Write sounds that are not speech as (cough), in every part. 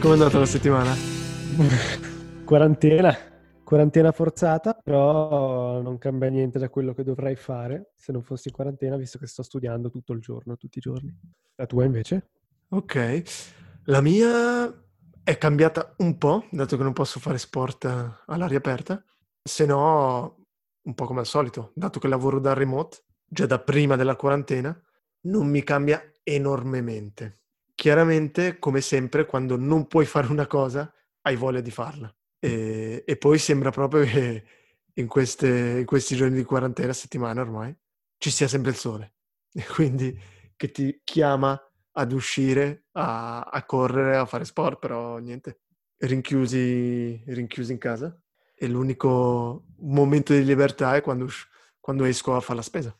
Come è andata la settimana? (laughs) Quarantena, quarantena forzata, però non cambia niente da quello che dovrei fare se non fossi in quarantena, visto che sto studiando tutto il giorno, tutti i giorni. La tua invece? Ok, la mia è cambiata un po', dato che non posso fare sport all'aria aperta, se no un po' come al solito, dato che lavoro da remote, già da prima della quarantena, non mi cambia enormemente. Chiaramente, come sempre, quando non puoi fare una cosa, hai voglia di farla. E, e poi sembra proprio che in, queste, in, questi giorni di quarantena, settimana ormai, ci sia sempre il sole. E quindi che ti chiama ad uscire, a, a correre, a fare sport, però niente, rinchiusi, rinchiusi in casa. E l'unico momento di libertà è quando, quando esco a fare la spesa.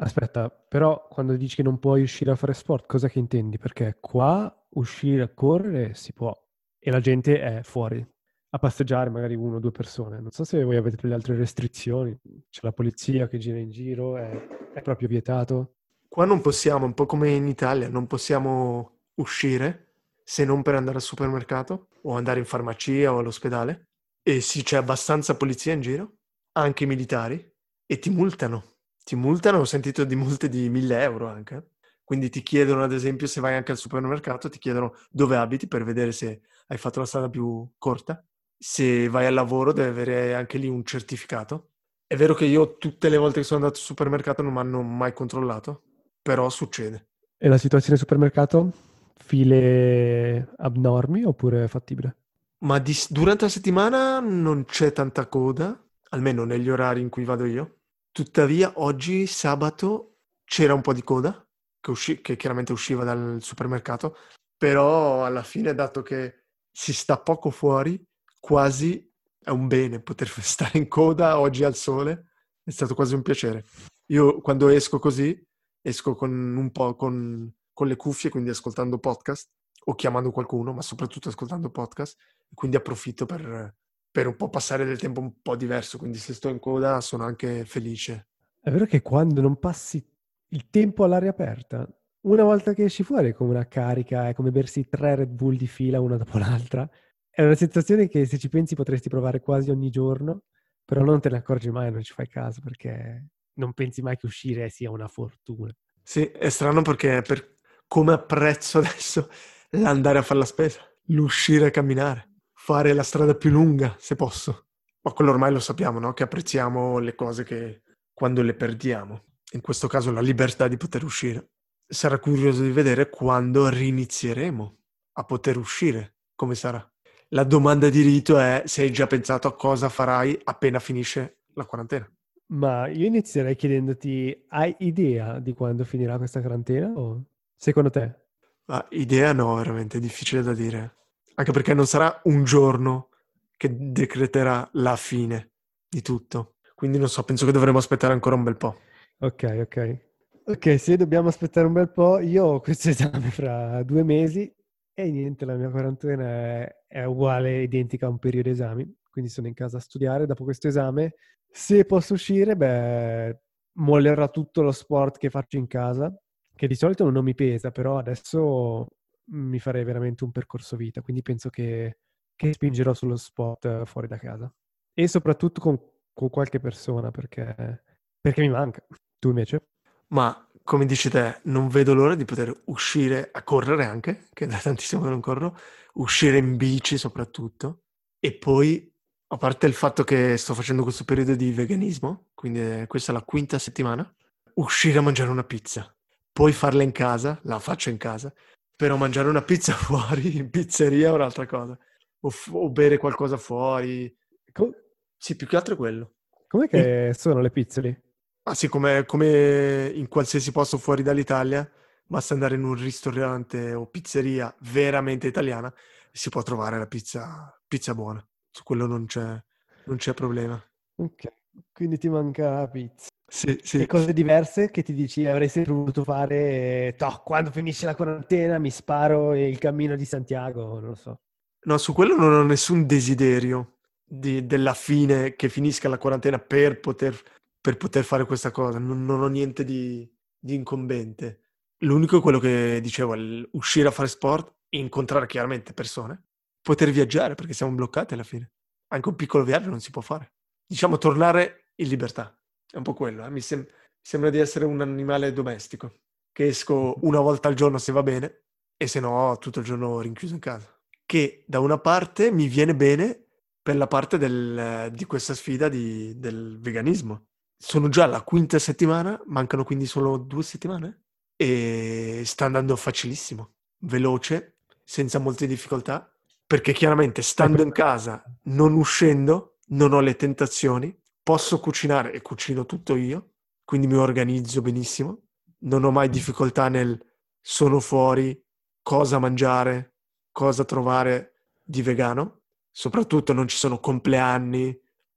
Aspetta, però quando dici che non puoi uscire a fare sport, cosa che intendi? Perché qua uscire a correre si può e la gente è fuori a passeggiare, magari uno o due persone. Non so se voi avete delle altre restrizioni, c'è la polizia che gira in giro, è, è proprio vietato. Qua non possiamo, un po' come in Italia, non possiamo uscire se non per andare al supermercato o andare in farmacia o all'ospedale. E sì, c'è abbastanza polizia in giro, anche militari, e ti multano ti multano, ho sentito di multe di 1000 euro anche. Quindi ti chiedono, ad esempio, se vai anche al supermercato, ti chiedono dove abiti per vedere se hai fatto la strada più corta. Se vai al lavoro devi avere anche lì un certificato. È vero che io tutte le volte che sono andato al supermercato non mi hanno mai controllato, però succede. E la situazione al supermercato? File abnormi oppure fattibile? Ma di, durante la settimana non c'è tanta coda, almeno negli orari in cui vado io Tuttavia oggi, sabato, c'era un po' di coda, che, usci- che chiaramente usciva dal supermercato, però alla fine, dato che si sta poco fuori, quasi è un bene poter (laughs) stare in coda oggi al sole, è stato quasi un piacere. Io quando esco così, esco con un po' con, con le cuffie, quindi ascoltando podcast o chiamando qualcuno, ma soprattutto ascoltando podcast, quindi approfitto per, per un po' passare del tempo un po' diverso, quindi se sto in coda sono anche felice. È vero che quando non passi il tempo all'aria aperta, una volta che esci fuori è come una carica, è come bersi tre Red Bull di fila una dopo l'altra. È una sensazione che se ci pensi potresti provare quasi ogni giorno, però non te ne accorgi mai, non ci fai caso perché non pensi mai che uscire sia una fortuna. Sì, è strano perché per come apprezzo (laughs) adesso l'andare a fare la spesa, l'uscire a camminare fare la strada più lunga, se posso. Ma quello ormai lo sappiamo, no? Che apprezziamo le cose che quando le perdiamo. In questo caso la libertà di poter uscire. Sarà curioso di vedere quando rinizieremo a poter uscire, come sarà. La domanda di rito è se hai già pensato a cosa farai appena finisce la quarantena. Ma io inizierei chiedendoti, hai idea di quando finirà questa quarantena? O secondo te? Ma idea no, veramente, è difficile da dire anche perché non sarà un giorno che decreterà la fine di tutto. Quindi non so, penso che dovremo aspettare ancora un bel po'. Ok, ok. Ok, se dobbiamo aspettare un bel po', io ho questo esame fra due mesi e niente, la mia quarantena è, è uguale, identica a un periodo esami, quindi sono in casa a studiare. Dopo questo esame, se posso uscire, beh, mollerà tutto lo sport che faccio in casa, che di solito non mi pesa, però adesso mi farei veramente un percorso vita, quindi penso che, che spingerò sullo sport fuori da casa. E soprattutto con, con qualche persona, perché, perché mi manca. Tu invece? Ma come dici te, non vedo l'ora di poter uscire a correre anche, che da tantissimo che non corro, uscire in bici soprattutto, e poi, a parte il fatto che sto facendo questo periodo di veganismo, quindi questa è la quinta settimana, uscire a mangiare una pizza, poi farla in casa, la faccio in casa, però mangiare una pizza (laughs) fuori in pizzeria è un'altra cosa. O, f- o bere qualcosa fuori. Com- sì, più che altro è quello. Com'è che e... sono le pizze lì? Ah sì, come, come, in qualsiasi posto fuori dall'Italia, basta andare in un ristorante o pizzeria veramente italiana e si può trovare la pizza, pizza buona. Su quello non c'è, non c'è problema. Ok, quindi ti manca la pizza. Sì, sì. Cose diverse che ti dici avresti voluto fare, toh, quando finisce la quarantena mi sparo il cammino di Santiago, non lo so. No, su quello non ho nessun desiderio di- della fine, che finisca la quarantena per poter, per poter fare questa cosa. Non, non ho niente di, di incombente. L'unico è quello che dicevo, uscire a fare sport, incontrare chiaramente persone, poter viaggiare, perché siamo bloccati alla fine. Anche un piccolo viaggio non si può fare. Diciamo, tornare in libertà. È un po' quello, eh. Mi sem- sembra di essere un animale domestico, che esco una volta al giorno se va bene, e se no tutto il giorno rinchiuso in casa. Che da una parte mi viene bene per la parte del- di questa sfida di- del veganismo. Sono già alla quinta settimana, mancano quindi solo due settimane e sta andando facilissimo, veloce, senza molte difficoltà, perché chiaramente stando in casa, non uscendo, non ho le tentazioni, posso cucinare e cucino tutto io, quindi mi organizzo benissimo, non ho mai difficoltà nel sono fuori, cosa mangiare, cosa trovare di vegano, soprattutto non ci sono compleanni,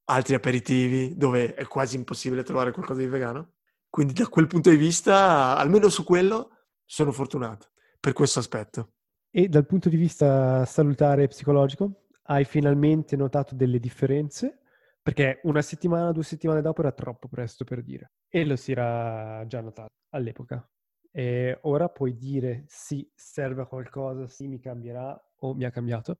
altri aperitivi dove è quasi impossibile trovare qualcosa di vegano. Quindi da quel punto di vista, almeno su quello, sono fortunato per questo aspetto. E dal punto di vista salutare e psicologico, hai finalmente notato delle differenze? Perché una settimana, due settimane dopo era troppo presto per dire. E lo si era già notato all'epoca. E ora puoi dire sì, serve a qualcosa, sì, mi cambierà o mi ha cambiato.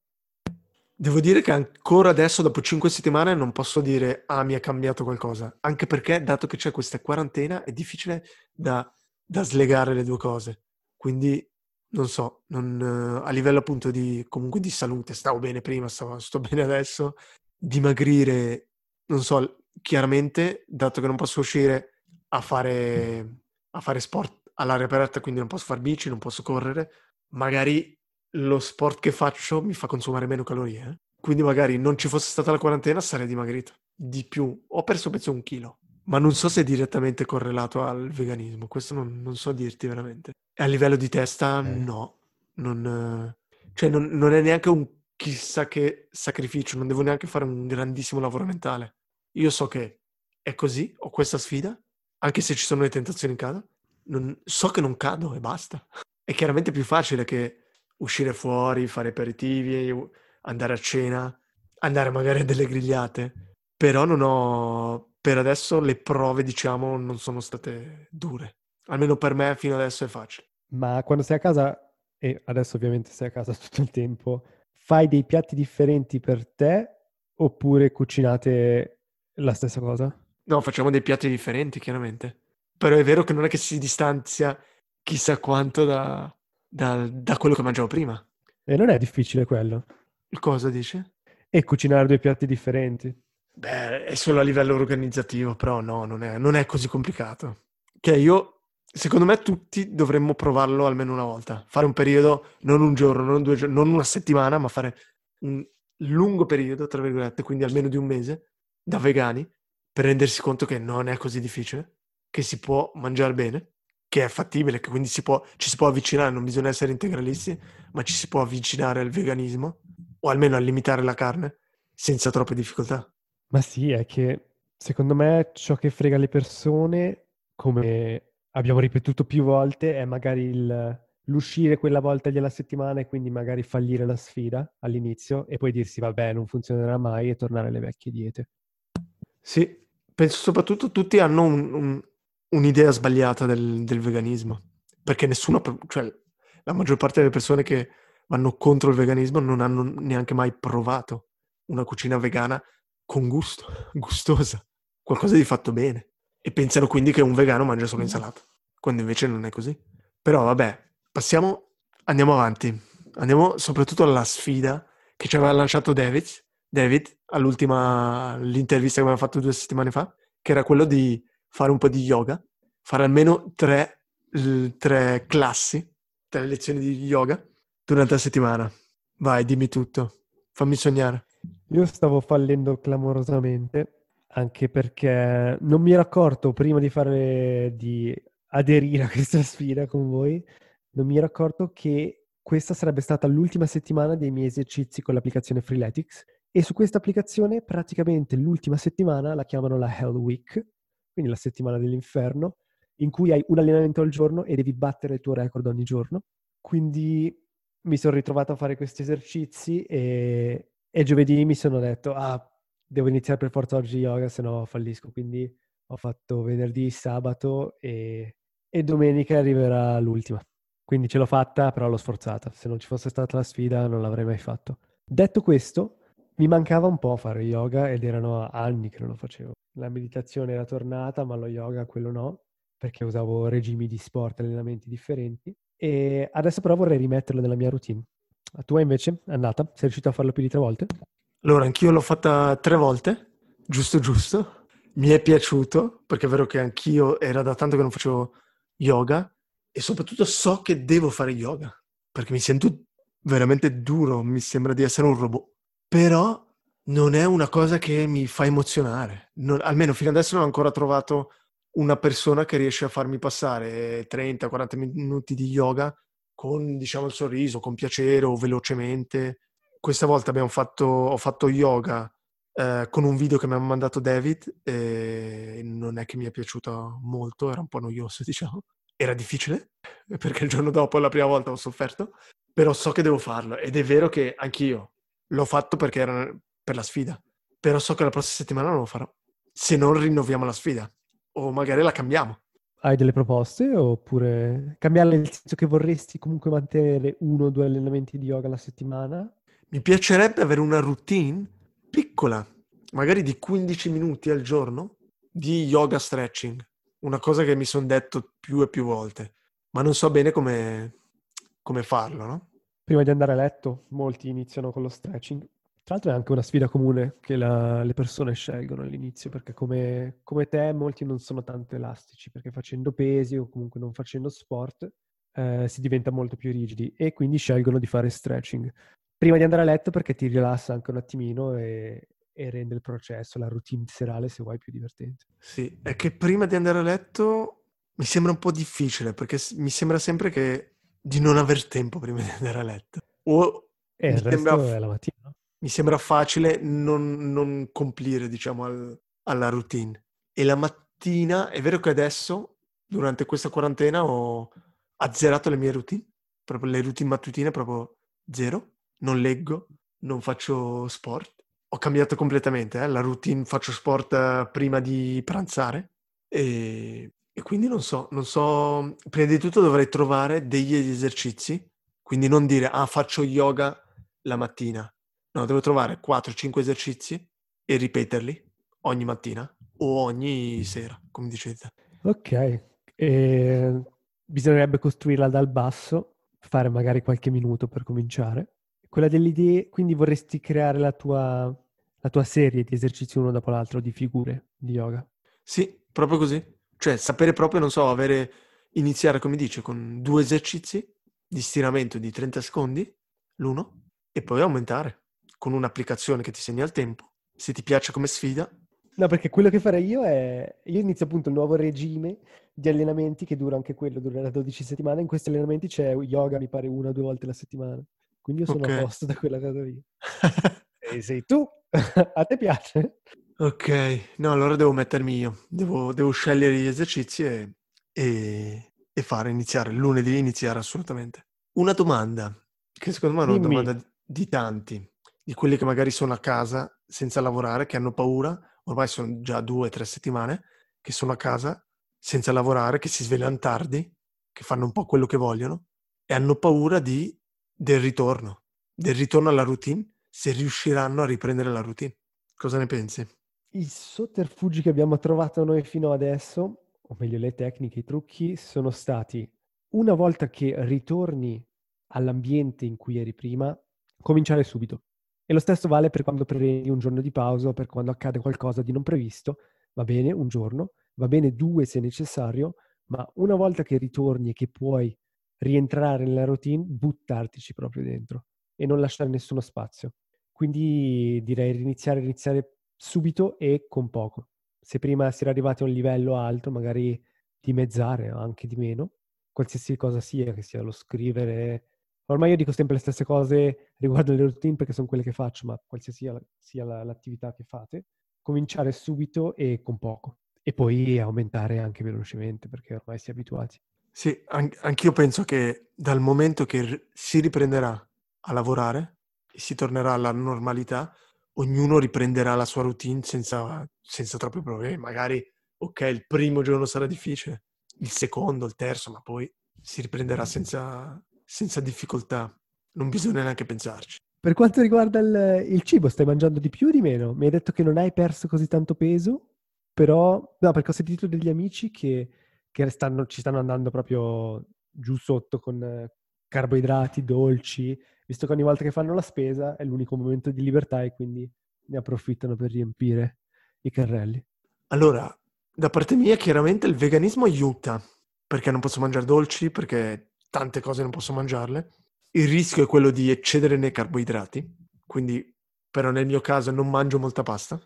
Devo dire che ancora adesso, dopo cinque settimane, non posso dire ah, mi è cambiato qualcosa. Anche perché, dato che c'è questa quarantena, è difficile da, da slegare le due cose. Quindi, non so, non, eh, a livello appunto di, comunque di salute, stavo bene prima, stavo- sto bene adesso, dimagrire, non so, chiaramente, dato che non posso uscire a fare, a fare sport all'aria aperta, quindi non posso far bici, non posso correre, magari lo sport che faccio mi fa consumare meno calorie. eh. Quindi magari non ci fosse stata la quarantena sarei dimagrito di più. Ho perso penso un chilo, ma non so se è direttamente correlato al veganismo. Questo non, non so dirti veramente. A livello di testa, Ok. no. Non, eh, cioè non, non è neanche un chissà che sacrificio, non devo neanche fare un grandissimo lavoro mentale. Io so che è così, ho questa sfida, anche se ci sono le tentazioni in casa, non- so che non cado e basta. (laughs) È chiaramente più facile che uscire fuori, fare aperitivi, andare a cena, andare magari a delle grigliate, però non ho, per adesso le prove, diciamo, non sono state dure. Almeno per me fino adesso è facile. Ma quando sei a casa, e adesso ovviamente sei a casa (laughs) tutto il tempo, fai dei piatti differenti per te oppure cucinate la stessa cosa? No, facciamo dei piatti differenti, chiaramente. Però è vero che non è che si distanzia chissà quanto da, da- da quello che mangiavo prima. E non è difficile quello. Cosa dice? E cucinare due piatti differenti. Beh, è solo a livello organizzativo, però no, non è, non è così complicato. Che io, secondo me, tutti dovremmo provarlo almeno una volta. Fare un periodo, non un giorno, non due giorni, non una settimana, ma fare un lungo periodo, tra virgolette, quindi almeno di un mese, da vegani, per rendersi conto che non è così difficile, che si può mangiare bene, che è fattibile, che quindi si può, ci si può avvicinare, non bisogna essere integralisti, ma ci si può avvicinare al veganismo, o almeno a limitare la carne, senza troppe difficoltà. Ma sì, è che secondo me ciò che frega le persone, come abbiamo ripetuto più volte, è magari il- l'uscire quella volta alla settimana e quindi magari fallire la sfida all'inizio e poi dirsi vabbè non funzionerà mai e tornare alle vecchie diete. Sì, penso soprattutto tutti hanno un- un- un'idea sbagliata del, del veganismo, perché nessuno, cioè la maggior parte delle persone che vanno contro il veganismo non hanno neanche mai provato una cucina vegana con gusto, (laughs) gustosa, qualcosa di fatto bene. E pensano quindi che un vegano mangia solo insalata, quando invece non è così. Però vabbè, passiamo, andiamo avanti. Andiamo soprattutto alla sfida che ci aveva lanciato David, David all'ultima l'intervista che aveva fatto due settimane fa, che era quello di fare un po' di yoga, fare almeno tre, tre classi, tre lezioni di yoga durante la settimana. Vai, dimmi tutto, fammi sognare. Io stavo fallendo clamorosamente anche perché non mi ero accorto prima di fare di aderire a questa (laughs) sfida con voi, non mi ero accorto che questa sarebbe stata l'ultima settimana dei miei esercizi con l'applicazione Freeletics e su questa applicazione praticamente l'ultima settimana la chiamano la Hell Week, quindi la settimana dell'inferno, in cui hai un allenamento al giorno e devi battere il tuo record ogni giorno. Quindi mi sono ritrovato a fare questi esercizi e, e giovedì mi sono detto, ah, devo iniziare per forza oggi yoga, se no fallisco. Quindi ho fatto venerdì, sabato e, e domenica arriverà l'ultima. Quindi ce l'ho fatta, però l'ho sforzata. Se non ci fosse stata la sfida non l'avrei mai fatto. Detto questo, mi mancava un po' fare yoga ed erano anni che non lo facevo. La meditazione era tornata, ma lo yoga quello no, perché usavo regimi di sport, allenamenti differenti. E adesso però vorrei rimetterlo nella mia routine. La tua invece è andata? Sei riuscito a farlo più di tre volte? Allora, anch'io l'ho fatta tre volte, giusto giusto. Mi è piaciuto, perché è vero che anch'io era da tanto che non facevo yoga e soprattutto so che devo fare yoga, perché mi sento veramente duro, mi sembra di essere un robot. Però non è una cosa che mi fa emozionare. Non, almeno fino adesso non ho ancora trovato una persona che riesce a farmi passare 30-40 minuti di yoga con, diciamo, il sorriso, con piacere o velocemente. Questa volta fatto, ho fatto yoga eh, con un video che mi ha mandato David e non è che mi è piaciuto molto, era un po' noioso, (laughs) diciamo. Era difficile, perché il giorno dopo, la prima volta, ho sofferto, però so che devo farlo ed è vero che anch'io L'ho fatto perché era per la sfida. Però so che la prossima settimana non lo farò. Se non rinnoviamo la sfida. O magari la cambiamo. Hai delle proposte oppure cambiarle nel senso che vorresti comunque mantenere uno o due allenamenti di yoga alla settimana? Mi piacerebbe avere una routine piccola, magari di 15 minuti al giorno, di yoga stretching. Una cosa che mi sono detto più e più volte, ma non so bene come, come farlo, no? Prima di andare a letto, molti iniziano con lo stretching. Tra l'altro è anche una sfida comune che la, le persone scelgono all'inizio, perché come, come, te molti non sono tanto elastici, perché facendo pesi o comunque non facendo sport eh, si diventa molto più rigidi e quindi scelgono di fare stretching. Prima di andare a letto perché ti rilassa anche un attimino e, e rende il processo, la routine serale se vuoi più divertente. Sì, è che prima di andare a letto mi sembra un po' difficile perché mi sembra sempre che di non aver tempo prima di andare a letto. O eh, mi, sembra, mi sembra facile non, non complire, diciamo, al, alla routine. E la mattina, è vero che adesso, durante questa quarantena, ho azzerato le mie routine, proprio le routine mattutine, proprio zero. Non leggo, non faccio sport. Ho cambiato completamente, eh? la routine faccio sport eh, prima di pranzare e e quindi non so, non so, prima di tutto dovrei trovare degli esercizi, quindi non dire, ah, faccio yoga la mattina. No, devo trovare 4-5 esercizi e ripeterli ogni mattina o ogni sera, come dicete. Ok, e bisognerebbe costruirla dal basso, fare magari qualche minuto per cominciare. Quella delle idee, quindi vorresti creare la tua, la tua serie di esercizi uno dopo l'altro, di figure di yoga? Sì, proprio così. Cioè, sapere proprio, non so, avere, iniziare, come dice, con due esercizi di stiramento di 30 secondi, l'uno, e poi aumentare con un'applicazione che ti segna il tempo. Se ti piace come sfida. No, perché quello che farei io è... Io inizio appunto il nuovo regime di allenamenti che dura anche quello, durerà 12 settimane. In questi allenamenti c'è yoga, mi pare, una o due volte la settimana. Quindi io sono okay. a posto da quella cosa lì. (laughs) e sei tu? (laughs) a te piace? Ok, no, allora devo mettermi io, devo, devo scegliere gli esercizi e, e, e, fare, iniziare, lunedì iniziare assolutamente. Una domanda, che secondo me è una Dimmi. domanda di tanti, di quelli che magari sono a casa senza lavorare, che hanno paura, ormai sono già due o tre settimane che sono a casa senza lavorare, che si svegliano tardi, che fanno un po' quello che vogliono e hanno paura di, del ritorno, del ritorno alla routine, se riusciranno a riprendere la routine. Cosa ne pensi? I sotterfugi che abbiamo trovato noi fino adesso, o meglio le tecniche, i trucchi, sono stati una volta che ritorni all'ambiente in cui eri prima, cominciare subito. E lo stesso vale per quando prendi un giorno di pausa per quando accade qualcosa di non previsto. Va bene un giorno, va bene due se necessario, ma una volta che ritorni e che puoi rientrare nella routine, buttartici proprio dentro e non lasciare nessuno spazio. Quindi direi iniziare, iniziare subito e con poco. Se prima si era arrivati a un livello alto, magari dimezzare, anche di meno, qualsiasi cosa sia, che sia lo scrivere. Ormai io dico sempre le stesse cose riguardo le routine perché sono quelle che faccio, ma qualsiasi sia l'attività che fate, cominciare subito e con poco. E poi aumentare anche velocemente perché ormai si è abituati. Sì, an- anch'io penso che dal momento che r- si riprenderà a lavorare e si tornerà alla normalità, ognuno riprenderà la sua routine senza, senza troppi problemi. Magari, ok, il primo giorno sarà difficile, il secondo, il terzo, ma poi si riprenderà senza, senza difficoltà. Non bisogna neanche pensarci. Per quanto riguarda il, il, cibo, stai mangiando di più o di meno? Mi hai detto che non hai perso così tanto peso, però... No, perché ho sentito degli amici che, che stanno, ci stanno andando proprio giù sotto con carboidrati, dolci, visto che ogni volta che fanno la spesa è l'unico momento di libertà e quindi ne approfittano per riempire i carrelli. Allora, da parte mia chiaramente il veganismo aiuta, perché non posso mangiare dolci, perché tante cose non posso mangiarle. Il rischio è quello di eccedere nei carboidrati, quindi però nel mio caso non mangio molta pasta,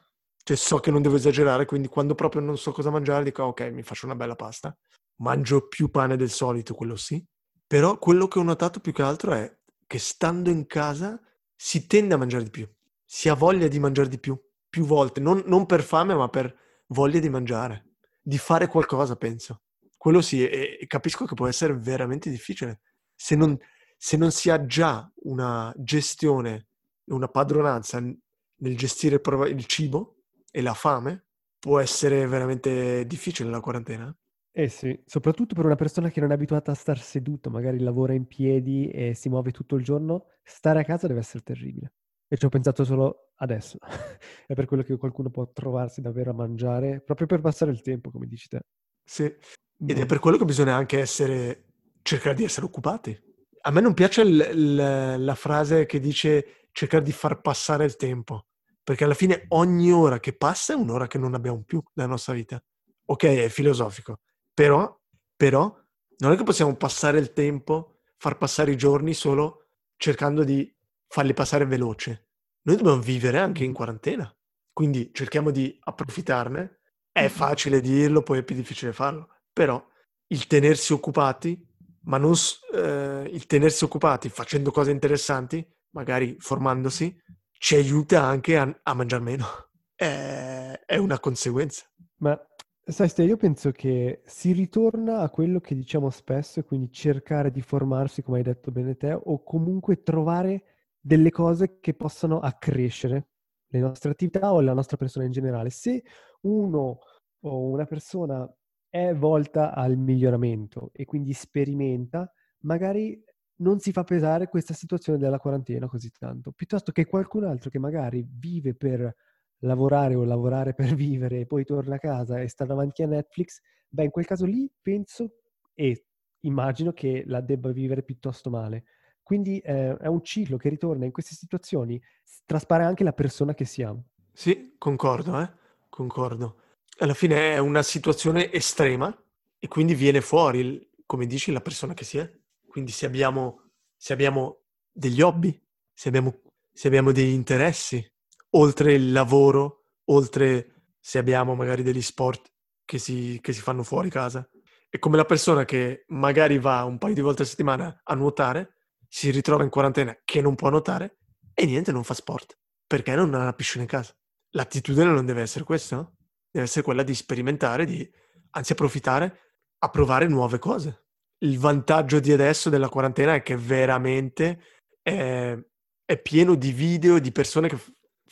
cioè so che non devo esagerare, quindi quando proprio non so cosa mangiare dico ok, mi faccio una bella pasta. Mangio più pane del solito, quello sì, però quello che ho notato più che altro è che stando in casa si tende a mangiare di più, si ha voglia di mangiare di più, più volte, non, non per fame ma per voglia di mangiare, di fare qualcosa, penso. Quello sì, e, e capisco che può essere veramente difficile. Se non, se non si ha già una gestione, una padronanza nel gestire il cibo e la fame, può essere veramente difficile la quarantena. Eh sì, soprattutto per una persona che non è abituata a star seduto, magari lavora in piedi e si muove tutto il giorno, stare a casa deve essere terribile. E ci ho pensato solo adesso. (laughs) è per quello che qualcuno può trovarsi davvero a mangiare, proprio per passare il tempo, come dici te. Sì, ed è boh. per quello che bisogna anche essere, cercare di essere occupati. A me non piace l- l- la frase che dice cercare di far passare il tempo, perché alla fine ogni ora che passa è un'ora che non abbiamo più nella nostra vita. Ok, è filosofico, però, però non è che possiamo passare il tempo, far passare i giorni solo cercando di farli passare veloce. Noi dobbiamo vivere anche in quarantena, quindi cerchiamo di approfittarne. È facile dirlo, poi è più difficile farlo, però il tenersi occupati, ma non eh, il tenersi occupati facendo cose interessanti, magari formandosi, ci aiuta anche a, a mangiare meno. È, è una conseguenza. Ma Sai, Ste, io penso che si ritorna a quello che diciamo spesso, e quindi cercare di formarsi, come hai detto bene te, o comunque trovare delle cose che possano accrescere le nostre attività o la nostra persona in generale. Se uno o una persona è volta al miglioramento e quindi sperimenta, magari non si fa pesare questa situazione della quarantena così tanto, piuttosto che qualcun altro che magari vive per lavorare o lavorare per vivere e poi torna a casa e sta davanti a Netflix, beh, in quel caso lì penso e immagino che la debba vivere piuttosto male. Quindi eh, è un ciclo che ritorna in queste situazioni, traspare anche la persona che siamo. Sì, concordo, eh? concordo. Alla fine è una situazione estrema e quindi viene fuori, come dici, la persona che si è. Quindi se abbiamo, se abbiamo degli hobby, se abbiamo, se abbiamo degli interessi, oltre il lavoro, oltre se abbiamo magari degli sport che si, che si fanno fuori casa. È come la persona che magari va un paio di volte a settimana a nuotare, si ritrova in quarantena che non può nuotare e niente, non fa sport perché non ha la piscina in casa. L'attitudine non deve essere questa, no? deve essere quella di sperimentare, di anzi approfittare a provare nuove cose. Il vantaggio di adesso della quarantena è che veramente è, è pieno di video di persone che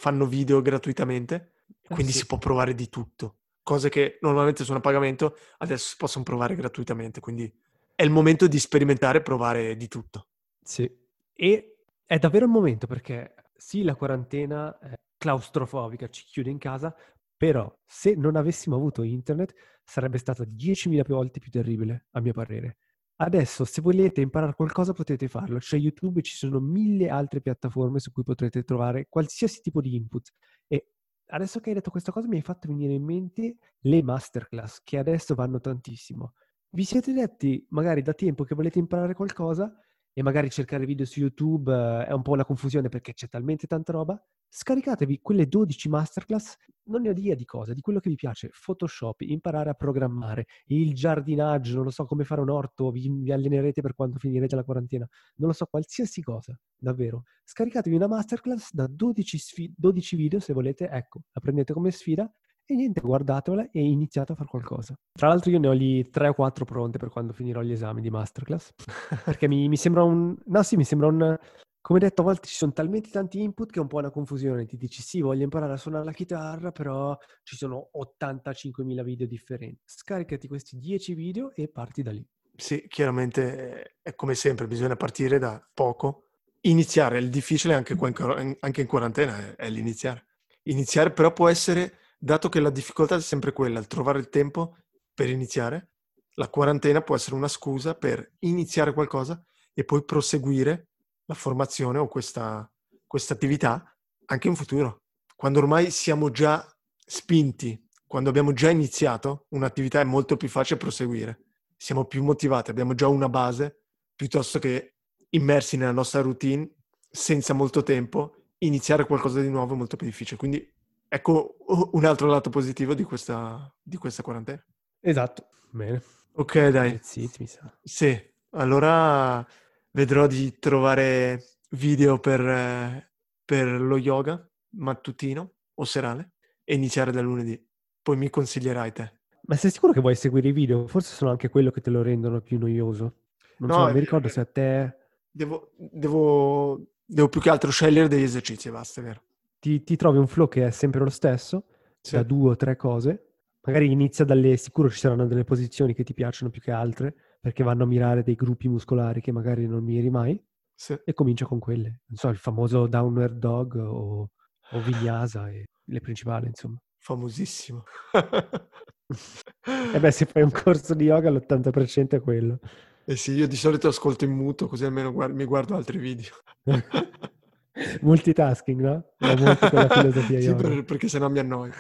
fanno video gratuitamente, eh quindi sì. si può provare di tutto. Cose che normalmente sono a pagamento, adesso si possono provare gratuitamente, quindi è il momento di sperimentare e provare di tutto. Sì, e è davvero il momento perché sì, la quarantena è claustrofobica, ci chiude in casa, però se non avessimo avuto internet sarebbe stata 10.000 volte più terribile, a mio parere. Adesso, se volete imparare qualcosa, potete farlo. C'è YouTube e ci sono mille altre piattaforme su cui potrete trovare qualsiasi tipo di input. E adesso che hai detto questa cosa, mi hai fatto venire in mente le masterclass, che adesso vanno tantissimo. Vi siete detti, magari da tempo, che volete imparare qualcosa e magari cercare video su YouTube eh, è un po' una confusione perché c'è talmente tanta roba? Scaricatevi quelle 12 masterclass, non ne ho idea di cosa, di quello che vi piace, Photoshop, imparare a programmare, il giardinaggio, non lo so come fare un orto, vi, vi allenerete per quando finirete la quarantena, non lo so, qualsiasi cosa, davvero. Scaricatevi una masterclass da 12, sfi- 12 video se volete, ecco, la prendete come sfida e niente, guardatela e iniziate a fare qualcosa. Tra l'altro io ne ho lì 3 o 4 pronte per quando finirò gli esami di masterclass, (laughs) perché mi, mi sembra un... No sì, mi sembra un... Come detto, a volte ci sono talmente tanti input che è un po' una confusione. Ti dici sì, voglio imparare a suonare la chitarra, però ci sono 85.000 video differenti. Scaricati questi 10 video e parti da lì. Sì, chiaramente è come sempre, bisogna partire da poco. Iniziare, il difficile anche, anche in quarantena è l'iniziare. Iniziare però può essere dato che la difficoltà è sempre quella, il trovare il tempo per iniziare, la quarantena può essere una scusa per iniziare qualcosa e poi proseguire la formazione o questa, questa attività anche in futuro. Quando ormai siamo già spinti, quando abbiamo già iniziato un'attività è molto più facile proseguire. Siamo più motivati, abbiamo già una base piuttosto che immersi nella nostra routine senza molto tempo, iniziare qualcosa di nuovo è molto più difficile. Quindi Ecco un altro lato positivo di questa, di questa quarantena. Esatto, bene. Ok, dai. Zitti, mi sa. Sì, allora vedrò di trovare video per, per lo yoga mattutino o serale e iniziare da lunedì. Poi mi consiglierai te. Ma sei sicuro che vuoi seguire i video? Forse sono anche quello che te lo rendono più noioso. Non no, so, mi ricordo se a te... Devo, devo, devo più che altro scegliere degli esercizi basta, vero? ti, ti, trovi un flow che è sempre lo stesso, sì. da due o tre cose. Magari inizia dalle, sicuro ci saranno delle posizioni che ti piacciono più che altre, perché vanno a mirare dei gruppi muscolari che magari non miri mai, sì. e comincia con quelle. Non so, il famoso downward dog o, o vinyasa, e le principali, insomma. Famosissimo. (laughs) e beh, se fai un corso di yoga l'80% è quello. Eh sì, io di solito ascolto in muto, così almeno guard- mi guardo altri video. (laughs) Multitasking, no? È molto quella filosofia (laughs) sì, per, perché sennò mi annoio.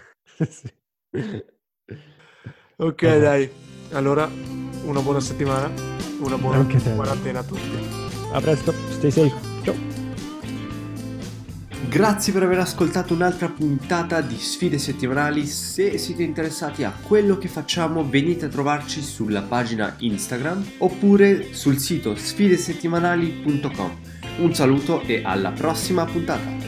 sì. Ok, okay, dai. Allora, una buona settimana, una buona quarantena a tutti. A presto, stay safe. Ciao. Grazie per aver ascoltato un'altra puntata di Sfide Settimanali. Se siete interessati a quello che facciamo, venite a trovarci sulla pagina Instagram oppure sul sito sfidesettimanali.com. Un saluto e alla prossima puntata!